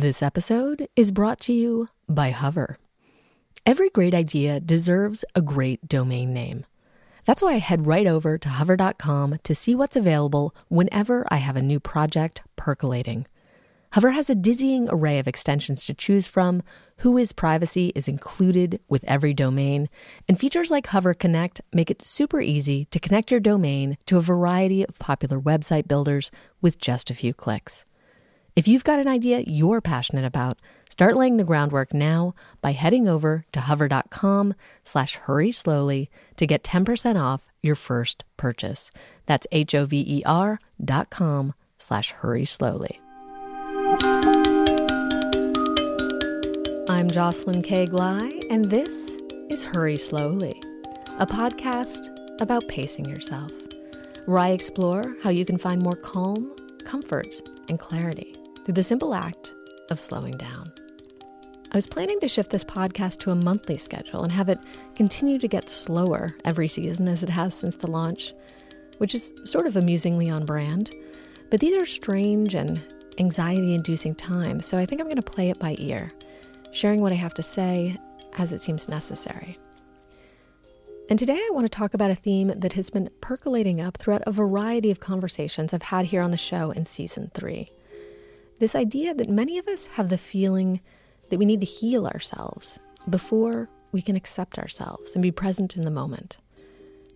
This episode is brought to you by Hover. Every great idea deserves a great domain name. That's why I head right over to hover.com to see what's available whenever I have a new project percolating. Hover has a dizzying array of extensions to choose from. Whois privacy is included with every domain, and features like Hover Connect make it super easy to connect your domain to a variety of popular website builders with just a few clicks. If you've got an idea you're passionate about, start laying the groundwork now by heading over to hover.com slash hurry slowly to get 10% off your first purchase. That's H-O-V-E-R dot com slash hurry slowly. I'm Jocelyn K. Glei, and this is Hurry Slowly, a podcast about pacing yourself, where I explore how you can find more calm, comfort, and clarity through the simple act of slowing down. I was planning to shift this podcast to a monthly schedule and have it continue to get slower every season as it has since the launch, which is sort of amusingly on brand. But these are strange and anxiety inducing times, so I think I'm going to play it by ear, sharing what I have to say as it seems necessary. And today I want to talk about a theme that has been percolating up throughout a variety of conversations I've had here on the show in season three. This idea that many of us have the feeling that we need to heal ourselves before we can accept ourselves and be present in the moment.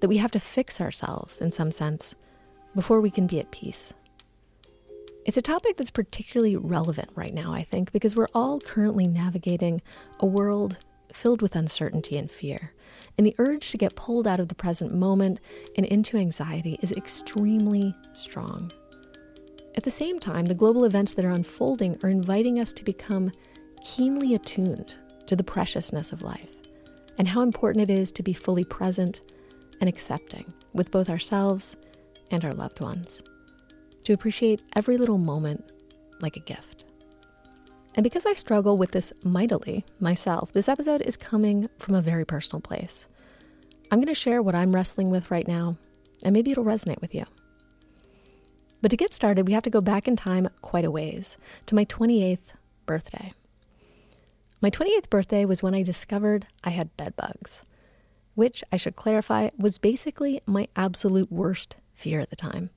That we have to fix ourselves in some sense before we can be at peace. It's a topic that's particularly relevant right now, I think, because we're all currently navigating a world filled with uncertainty and fear. And the urge to get pulled out of the present moment and into anxiety is extremely strong. At the same time, the global events that are unfolding are inviting us to become keenly attuned to the preciousness of life and how important it is to be fully present and accepting with both ourselves and our loved ones, to appreciate every little moment like a gift. And because I struggle with this mightily myself, this episode is coming from a very personal place. I'm going to share what I'm wrestling with right now, and maybe it'll resonate with you. But to get started, we have to go back in time quite a ways to my 28th birthday. My 28th birthday was when I discovered I had bed bugs, which I should clarify was basically my absolute worst fear at the time.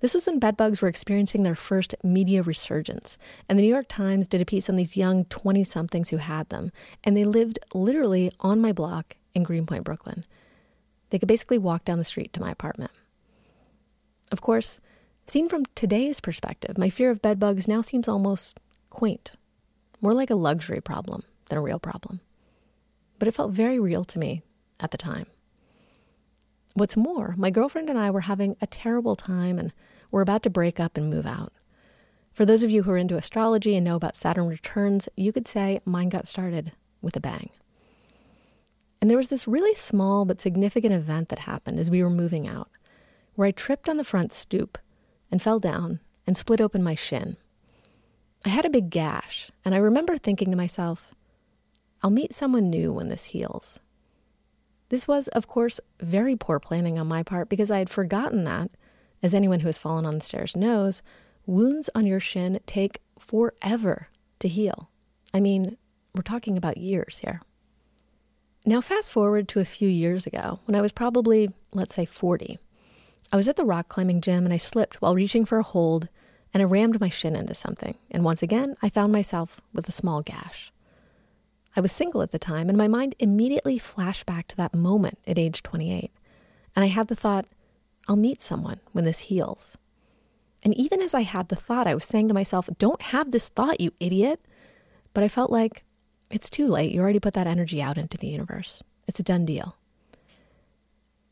This was when bed bugs were experiencing their first media resurgence, and the New York Times did a piece on these young 20 somethings who had them, and they lived literally on my block in Greenpoint, Brooklyn. They could basically walk down the street to my apartment. Of course, Seen from today's perspective, my fear of bedbugs now seems almost quaint, more like a luxury problem than a real problem. But it felt very real to me at the time. What's more, my girlfriend and I were having a terrible time and were about to break up and move out. For those of you who are into astrology and know about Saturn returns, you could say mine got started with a bang. And there was this really small but significant event that happened as we were moving out, where I tripped on the front stoop and fell down and split open my shin. I had a big gash, and I remember thinking to myself, I'll meet someone new when this heals. This was, of course, very poor planning on my part because I had forgotten that, as anyone who has fallen on the stairs knows, wounds on your shin take forever to heal. I mean, we're talking about years here. Now, fast forward to a few years ago when I was probably, let's say, 40. I was at the rock climbing gym and I slipped while reaching for a hold and I rammed my shin into something. And once again, I found myself with a small gash. I was single at the time and my mind immediately flashed back to that moment at age 28. And I had the thought, I'll meet someone when this heals. And even as I had the thought, I was saying to myself, don't have this thought, you idiot. But I felt like it's too late. You already put that energy out into the universe. It's a done deal.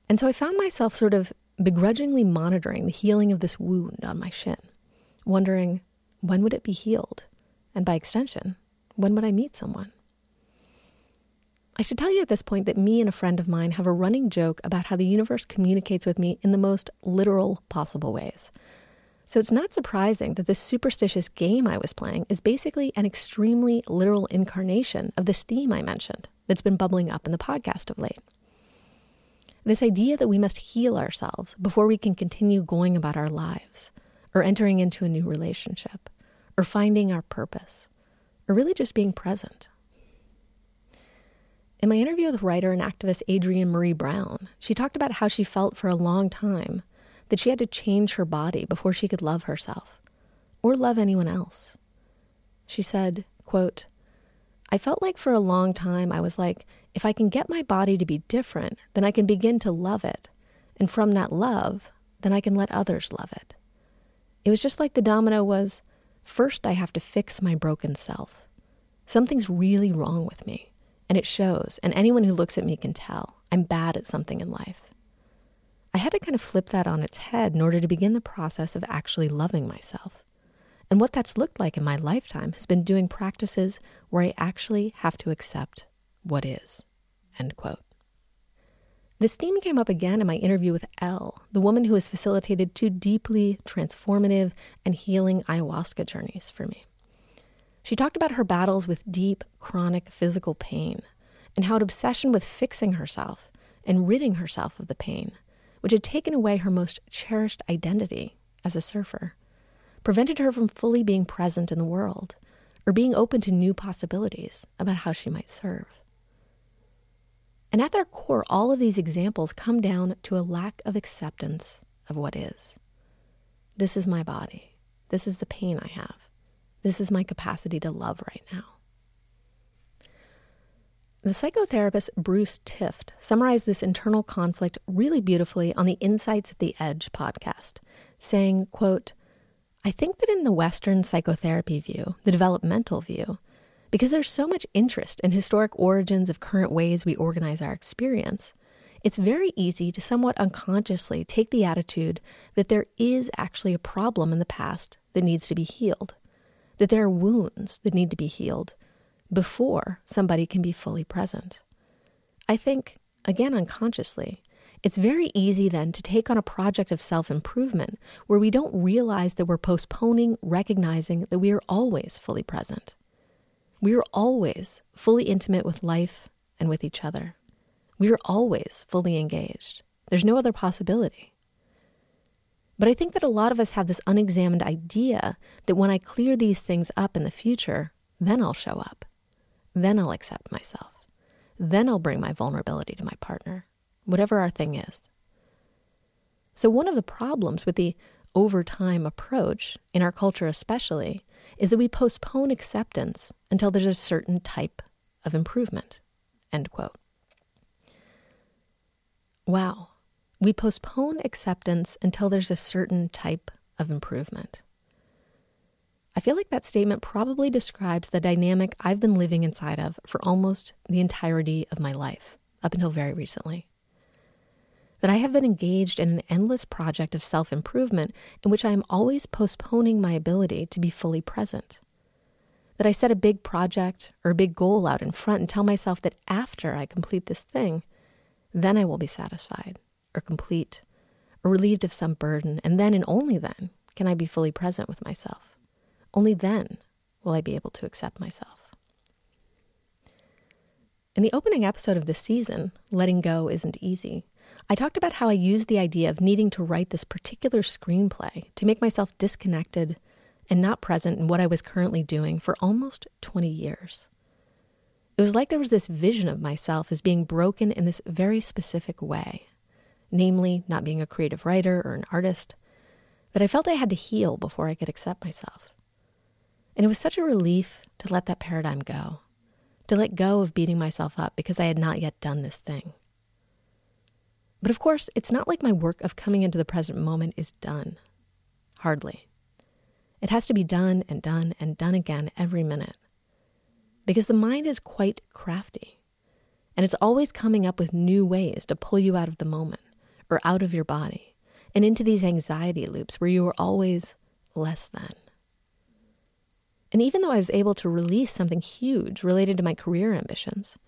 And so I found myself sort of begrudgingly monitoring the healing of this wound on my shin, wondering when would it be healed? And by extension, when would I meet someone? I should tell you at this point that me and a friend of mine have a running joke about how the universe communicates with me in the most literal possible ways. So it's not surprising that this superstitious game I was playing is basically an extremely literal incarnation of this theme I mentioned that's been bubbling up in the podcast of late. This idea that we must heal ourselves before we can continue going about our lives, or entering into a new relationship, or finding our purpose, or really just being present. In my interview with writer and activist Adrienne Maree Brown, she talked about how she felt for a long time that she had to change her body before she could love herself or love anyone else. She said, quote, I felt like for a long time I was like, if I can get my body to be different, then I can begin to love it. And from that love, then I can let others love it. It was just like the domino was first, I have to fix my broken self. Something's really wrong with me. And it shows, and anyone who looks at me can tell I'm bad at something in life. I had to kind of flip that on its head in order to begin the process of actually loving myself. And what that's looked like in my lifetime has been doing practices where I actually have to accept what is. End quote. This theme came up again in my interview with Elle, the woman who has facilitated two deeply transformative and healing ayahuasca journeys for me. She talked about her battles with deep, chronic physical pain and how an obsession with fixing herself and ridding herself of the pain, which had taken away her most cherished identity as a surfer, prevented her from fully being present in the world or being open to new possibilities about how she might serve. And at their core, all of these examples come down to a lack of acceptance of what is. This is my body. This is the pain I have. This is my capacity to love right now. The psychotherapist Bruce Tift summarized this internal conflict really beautifully on the Insights at the Edge podcast, saying, quote, I think that in the Western psychotherapy view, the developmental view, because there's so much interest in historic origins of current ways we organize our experience, it's very easy to somewhat unconsciously take the attitude that there is actually a problem in the past that needs to be healed that there are wounds that need to be healed before somebody can be fully present. I think, again unconsciously, it's very easy then to take on a project of self improvement where we don't realize that we're postponing recognizing that we are always fully present. We are always fully intimate with life and with each other. We are always fully engaged. There's no other possibility. But I think that a lot of us have this unexamined idea that when I clear these things up in the future, then I'll show up. Then I'll accept myself. Then I'll bring my vulnerability to my partner, whatever our thing is. So, one of the problems with the overtime approach, in our culture especially, is that we postpone acceptance until there's a certain type of improvement. End quote. Wow. We postpone acceptance until there's a certain type of improvement. I feel like that statement probably describes the dynamic I've been living inside of for almost the entirety of my life, up until very recently. That I have been engaged in an endless project of self improvement in which I am always postponing my ability to be fully present. That I set a big project or a big goal out in front and tell myself that after I complete this thing, then I will be satisfied or complete or relieved of some burden, and then and only then can I be fully present with myself. Only then will I be able to accept myself. In the opening episode of this season, Letting Go Isn't Easy, I talked about how I used the idea of needing to write this particular screenplay to make myself disconnected and not present in what I was currently doing for almost 20 years. It was like there was this vision of myself as being broken in this very specific way namely not being a creative writer or an artist, that I felt I had to heal before I could accept myself. And it was such a relief to let that paradigm go, to let go of beating myself up because I had not yet done this thing. But of course, it's not like my work of coming into the present moment is done. Hardly. It has to be done and done and done again every minute. Because the mind is quite crafty, and it's always coming up with new ways to pull you out of the moment or out of your body and into these anxiety loops where you are always less than. And even though I was able to release something huge related to my career ambitions,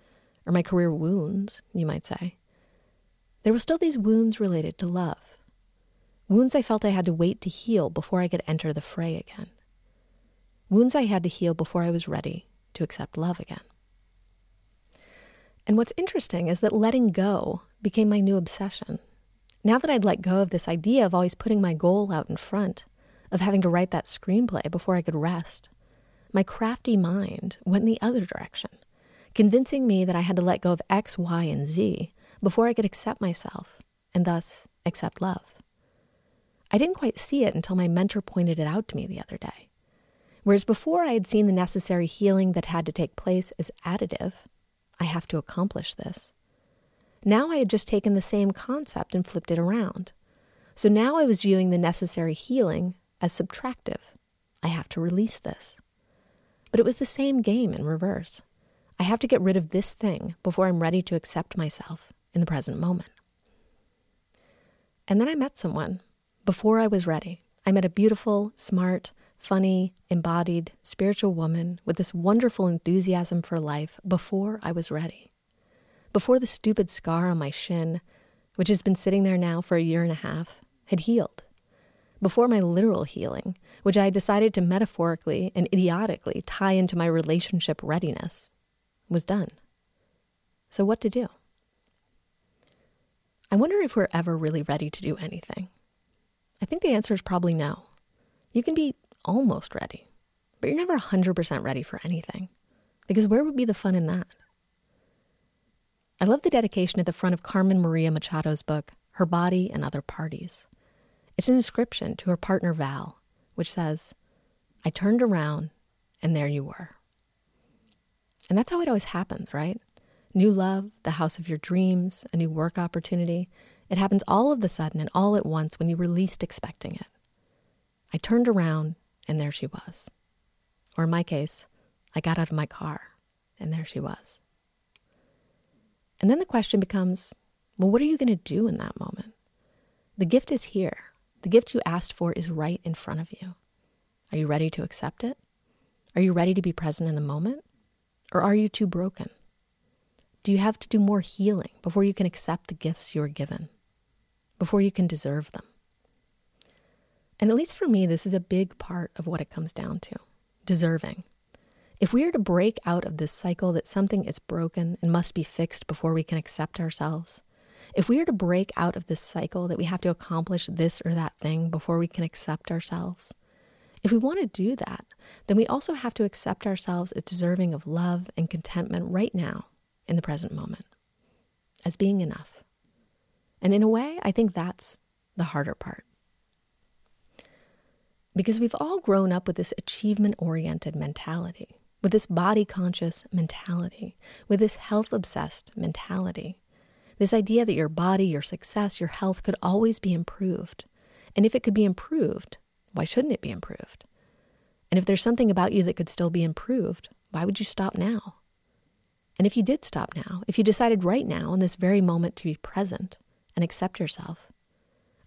or my career wounds, you might say, there were still these wounds related to love. Wounds I felt I had to wait to heal before I could enter the fray again. Wounds I had to heal before I was ready to accept love again. And what's interesting is that letting go became my new obsession now that I'd let go of this idea of always putting my goal out in front, of having to write that screenplay before I could rest, my crafty mind went in the other direction, convincing me that I had to let go of X, Y, and Z before I could accept myself and thus accept love. I didn't quite see it until my mentor pointed it out to me the other day. Whereas before I had seen the necessary healing that had to take place as additive, I have to accomplish this. Now I had just taken the same concept and flipped it around. So now I was viewing the necessary healing as subtractive. I have to release this. But it was the same game in reverse. I have to get rid of this thing before I'm ready to accept myself in the present moment. And then I met someone before I was ready. I met a beautiful, smart, funny, embodied, spiritual woman with this wonderful enthusiasm for life before I was ready. Before the stupid scar on my shin, which has been sitting there now for a year and a half, had healed. Before my literal healing, which I decided to metaphorically and idiotically tie into my relationship readiness, was done. So, what to do? I wonder if we're ever really ready to do anything. I think the answer is probably no. You can be almost ready, but you're never 100% ready for anything. Because where would be the fun in that? I love the dedication at the front of Carmen Maria Machado's book, Her Body and Other Parties. It's an inscription to her partner Val, which says, I turned around and there you were. And that's how it always happens, right? New love, the house of your dreams, a new work opportunity. It happens all of the sudden and all at once when you were least expecting it. I turned around and there she was. Or in my case, I got out of my car and there she was. And then the question becomes well, what are you going to do in that moment? The gift is here. The gift you asked for is right in front of you. Are you ready to accept it? Are you ready to be present in the moment? Or are you too broken? Do you have to do more healing before you can accept the gifts you are given, before you can deserve them? And at least for me, this is a big part of what it comes down to deserving. If we are to break out of this cycle that something is broken and must be fixed before we can accept ourselves, if we are to break out of this cycle that we have to accomplish this or that thing before we can accept ourselves, if we want to do that, then we also have to accept ourselves as deserving of love and contentment right now in the present moment, as being enough. And in a way, I think that's the harder part. Because we've all grown up with this achievement oriented mentality with this body conscious mentality, with this health obsessed mentality. This idea that your body, your success, your health could always be improved. And if it could be improved, why shouldn't it be improved? And if there's something about you that could still be improved, why would you stop now? And if you did stop now, if you decided right now in this very moment to be present and accept yourself,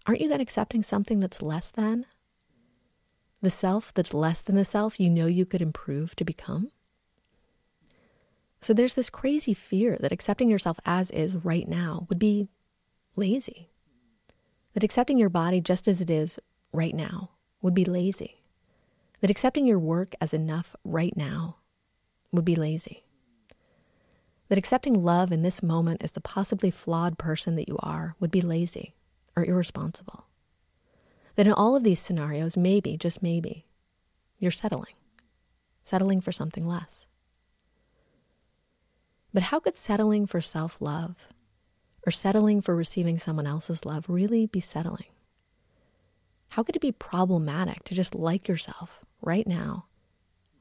aren't you then accepting something that's less than the self that's less than the self you know you could improve to become? So there's this crazy fear that accepting yourself as is right now would be lazy. That accepting your body just as it is right now would be lazy. That accepting your work as enough right now would be lazy. That accepting love in this moment as the possibly flawed person that you are would be lazy or irresponsible that in all of these scenarios, maybe, just maybe, you're settling, settling for something less. But how could settling for self love or settling for receiving someone else's love really be settling? How could it be problematic to just like yourself right now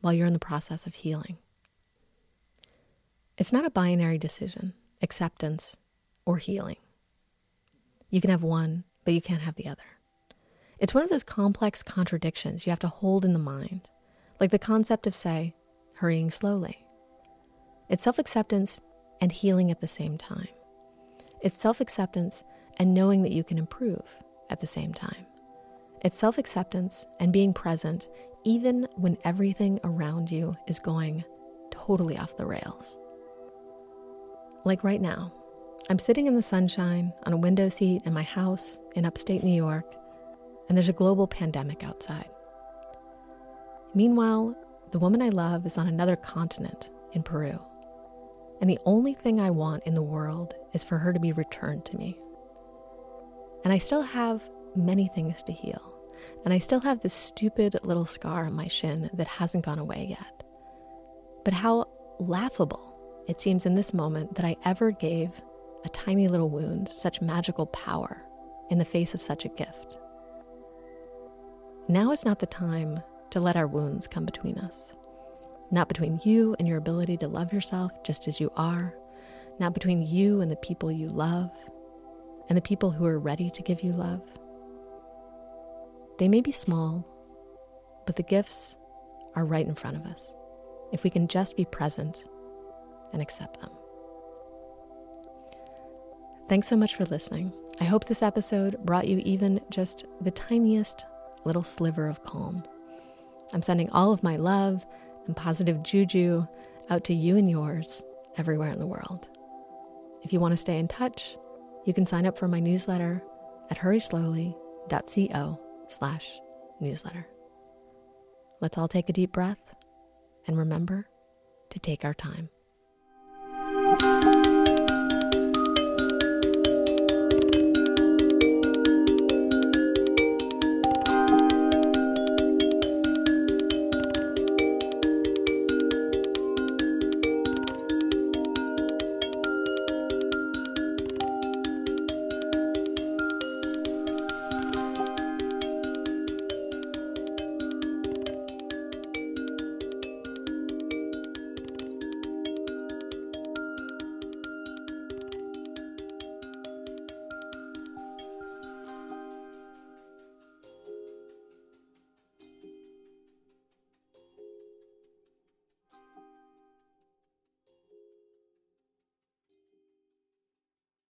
while you're in the process of healing? It's not a binary decision, acceptance or healing. You can have one, but you can't have the other. It's one of those complex contradictions you have to hold in the mind, like the concept of, say, hurrying slowly. It's self acceptance and healing at the same time. It's self acceptance and knowing that you can improve at the same time. It's self acceptance and being present even when everything around you is going totally off the rails. Like right now, I'm sitting in the sunshine on a window seat in my house in upstate New York and there's a global pandemic outside. Meanwhile, the woman I love is on another continent in Peru, and the only thing I want in the world is for her to be returned to me. And I still have many things to heal. and I still have this stupid little scar on my shin that hasn't gone away yet. But how laughable it seems in this moment that I ever gave a tiny little wound such magical power in the face of such a gift. Now is not the time to let our wounds come between us. Not between you and your ability to love yourself just as you are, not between you and the people you love, and the people who are ready to give you love. They may be small, but the gifts are right in front of us if we can just be present and accept them. Thanks so much for listening. I hope this episode brought you even just the tiniest little sliver of calm. I'm sending all of my love and positive juju out to you and yours everywhere in the world. If you want to stay in touch, you can sign up for my newsletter at hurryslowly.co slash newsletter. Let's all take a deep breath and remember to take our time.